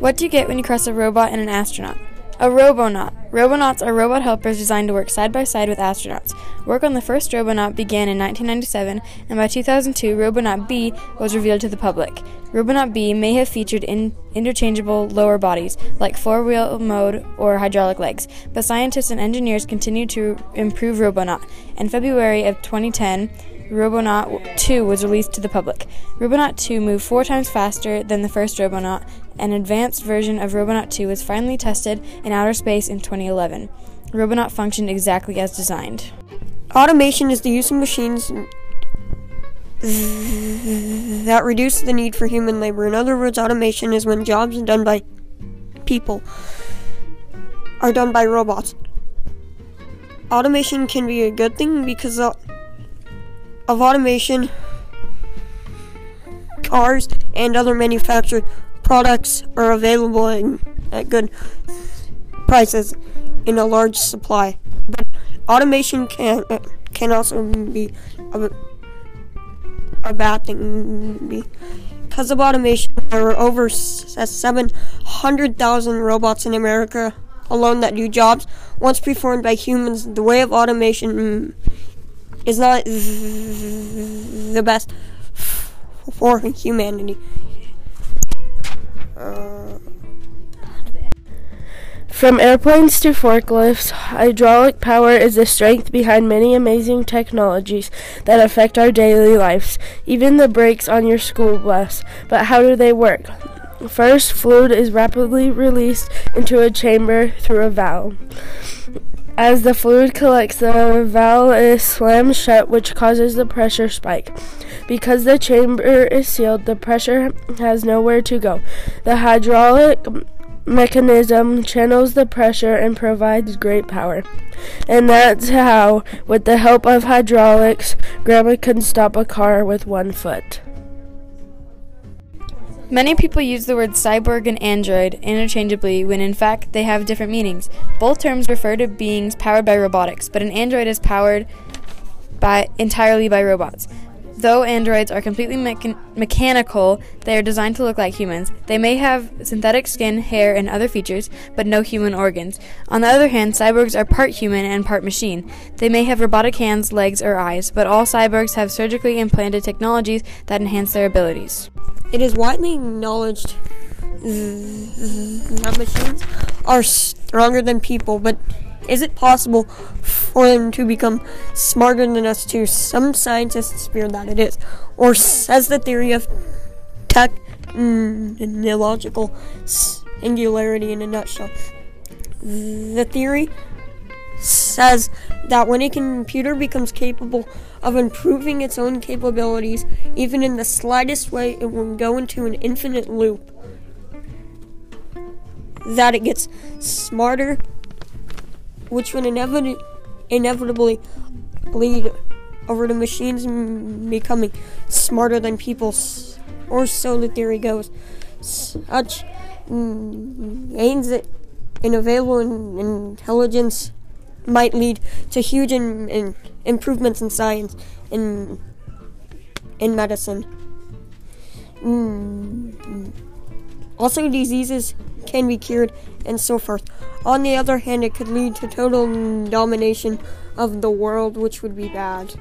What do you get when you cross a robot and an astronaut? A robonaut. Robonauts are robot helpers designed to work side by side with astronauts. Work on the first robonaut began in 1997, and by 2002, Robonaut B was revealed to the public. Robonaut B may have featured in interchangeable lower bodies, like four wheel mode or hydraulic legs, but scientists and engineers continue to improve Robonaut. In February of 2010, Robonaut 2 was released to the public. Robonaut 2 moved four times faster than the first Robonaut. An advanced version of Robonaut 2 was finally tested in outer space in 2011. Robonaut functioned exactly as designed. Automation is the use of machines that reduce the need for human labor. In other words, automation is when jobs done by people are done by robots. Automation can be a good thing because of automation, cars, and other manufactured products are available in, at good prices in a large supply. But automation can can also be a, a bad thing because of automation. There are over 700,000 robots in America alone that do jobs once performed by humans. The way of automation is not the best for humanity. Uh, from airplanes to forklifts, hydraulic power is the strength behind many amazing technologies that affect our daily lives, even the brakes on your school bus. But how do they work? First, fluid is rapidly released into a chamber through a valve. As the fluid collects, the valve is slammed shut, which causes the pressure spike. Because the chamber is sealed, the pressure has nowhere to go. The hydraulic mechanism channels the pressure and provides great power. And that's how, with the help of hydraulics, Grandma can stop a car with one foot. Many people use the words cyborg and android interchangeably when in fact they have different meanings. Both terms refer to beings powered by robotics, but an android is powered by entirely by robots. Though androids are completely mecha- mechanical, they are designed to look like humans. They may have synthetic skin, hair, and other features, but no human organs. On the other hand, cyborgs are part human and part machine. They may have robotic hands, legs, or eyes, but all cyborgs have surgically implanted technologies that enhance their abilities. It is widely acknowledged that machines are stronger than people, but is it possible for them to become smarter than us too? Some scientists fear that it is, or says the theory of technological mm, singularity in a nutshell. The theory says that when a computer becomes capable of improving its own capabilities, even in the slightest way, it will go into an infinite loop. That it gets smarter which would inevitably, inevitably lead over to machines becoming smarter than people, or so the theory goes. Such gains in available intelligence might lead to huge in, in improvements in science and in medicine. Mm. Also, diseases can be cured and so forth. On the other hand, it could lead to total domination of the world, which would be bad.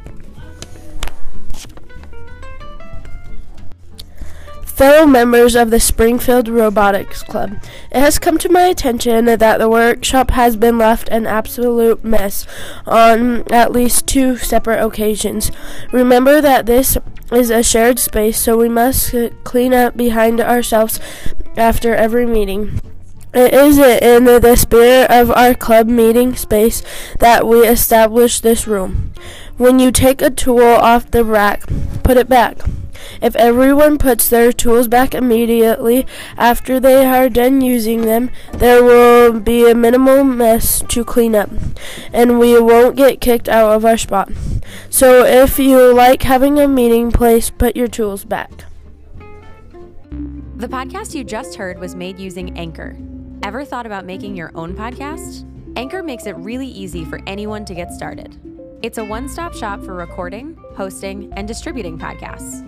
Fellow members of the Springfield Robotics Club, it has come to my attention that the workshop has been left an absolute mess on at least two separate occasions. Remember that this is a shared space, so we must clean up behind ourselves after every meeting. It is in the spirit of our club meeting space that we establish this room. When you take a tool off the rack, put it back. If everyone puts their tools back immediately after they are done using them, there will be a minimal mess to clean up, and we won't get kicked out of our spot. So if you like having a meeting place, put your tools back. The podcast you just heard was made using Anchor. Ever thought about making your own podcast? Anchor makes it really easy for anyone to get started. It's a one stop shop for recording, hosting, and distributing podcasts.